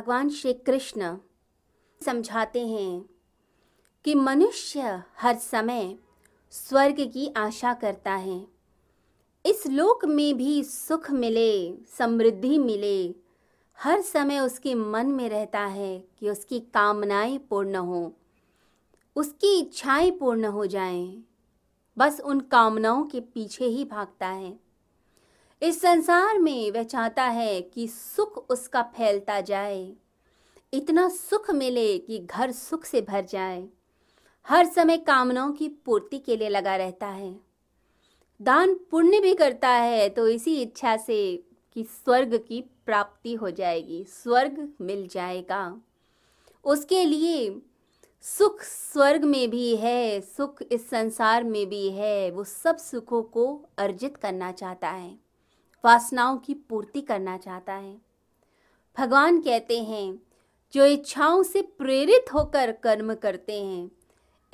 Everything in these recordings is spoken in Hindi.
भगवान श्री कृष्ण समझाते हैं कि मनुष्य हर समय स्वर्ग की आशा करता है। इस लोक में भी सुख मिले समृद्धि मिले। हर समय उसके मन में रहता है कि उसकी कामनाएँ पूर्ण हो उसकी इच्छाएँ पूर्ण हो जाएँ, बस उन कामनाओं के पीछे ही भागता है। इस संसार में वह चाहता है कि सुख उसका फैलता जाए। इतना सुख मिले कि घर सुख से भर जाए। हर समय कामनाओं की पूर्ति के लिए लगा रहता है। दान पुण्य भी करता है तो इसी इच्छा से कि स्वर्ग की प्राप्ति हो जाएगी, स्वर्ग मिल जाएगा। उसके लिए सुख स्वर्ग में भी है, सुख इस संसार में भी है, वो सब सुखों को अर्जित करना चाहता है। वासनाओं की पूर्ति करना चाहता है। भगवान कहते हैं, जो इच्छाओं से प्रेरित होकर कर्म करते हैं,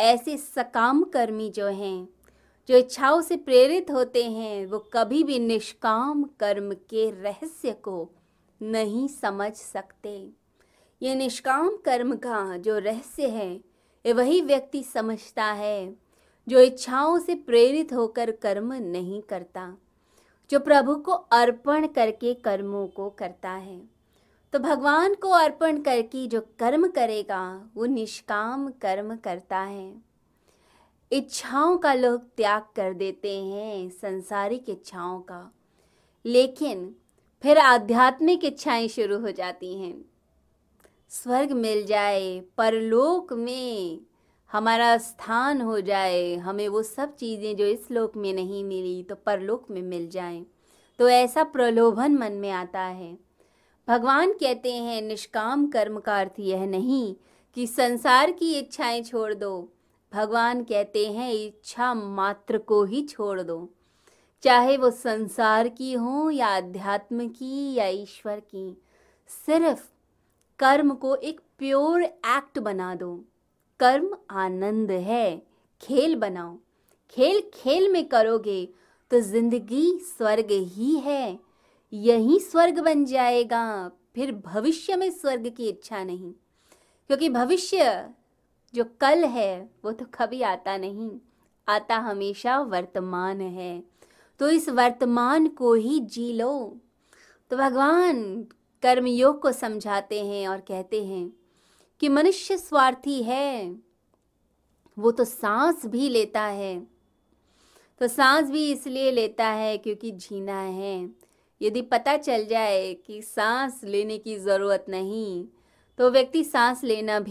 ऐसे सकाम कर्मी जो हैं, जो इच्छाओं से प्रेरित होते हैं, वो कभी भी निष्काम कर्म के रहस्य को नहीं समझ सकते। ये निष्काम कर्म का जो रहस्य है, ये वही व्यक्ति समझता है, जो इच्छाओं से प्रेरित होकर कर्म नहीं करता। जो प्रभु को अर्पण करके कर्मों को करता है। तो भगवान को अर्पण करके जो कर्म करेगा, वो निष्काम कर्म करता है। इच्छाओं का लोग त्याग कर देते हैं, संसारिक इच्छाओं का। लेकिन फिर आध्यात्मिक इच्छाएँ शुरू हो जाती हैं। स्वर्ग मिल जाए, परलोक में हमारा स्थान हो जाए, हमें वो सब चीज़ें जो इस लोक में नहीं मिली तो परलोक में मिल जाएँ। तो ऐसा प्रलोभन मन में आता है। भगवान कहते हैं, निष्काम कर्म का अर्थ यह नहीं कि संसार की इच्छाएँ छोड़ दो। भगवान कहते हैं, इच्छा मात्र को ही छोड़ दो। चाहे वो संसार की हो या अध्यात्म की या ईश्वर की, सिर्फ़ कर्म को एक प्योर एक्ट बना दो। कर्म आनंद है। खेल बनाओ। खेल खेल में करोगे तो ज़िंदगी स्वर्ग ही है। यही स्वर्ग बन जाएगा, फिर भविष्य में स्वर्ग की इच्छा नहीं। क्योंकि भविष्य जो कल है, वो तो कभी आता नहीं। आता हमेशा वर्तमान है। तो इस वर्तमान को ही जी लो। तो भगवान कर्मयोग को समझाते हैं और कहते हैं कि मनुष्य स्वार्थी है, वो तो सांस भी लेता है। तो सांस भी इसलिए लेता है क्योंकि जीना है। यदि पता चल जाए कि सांस लेने की ज़रूरत नहीं तो व्यक्ति सांस लेना भी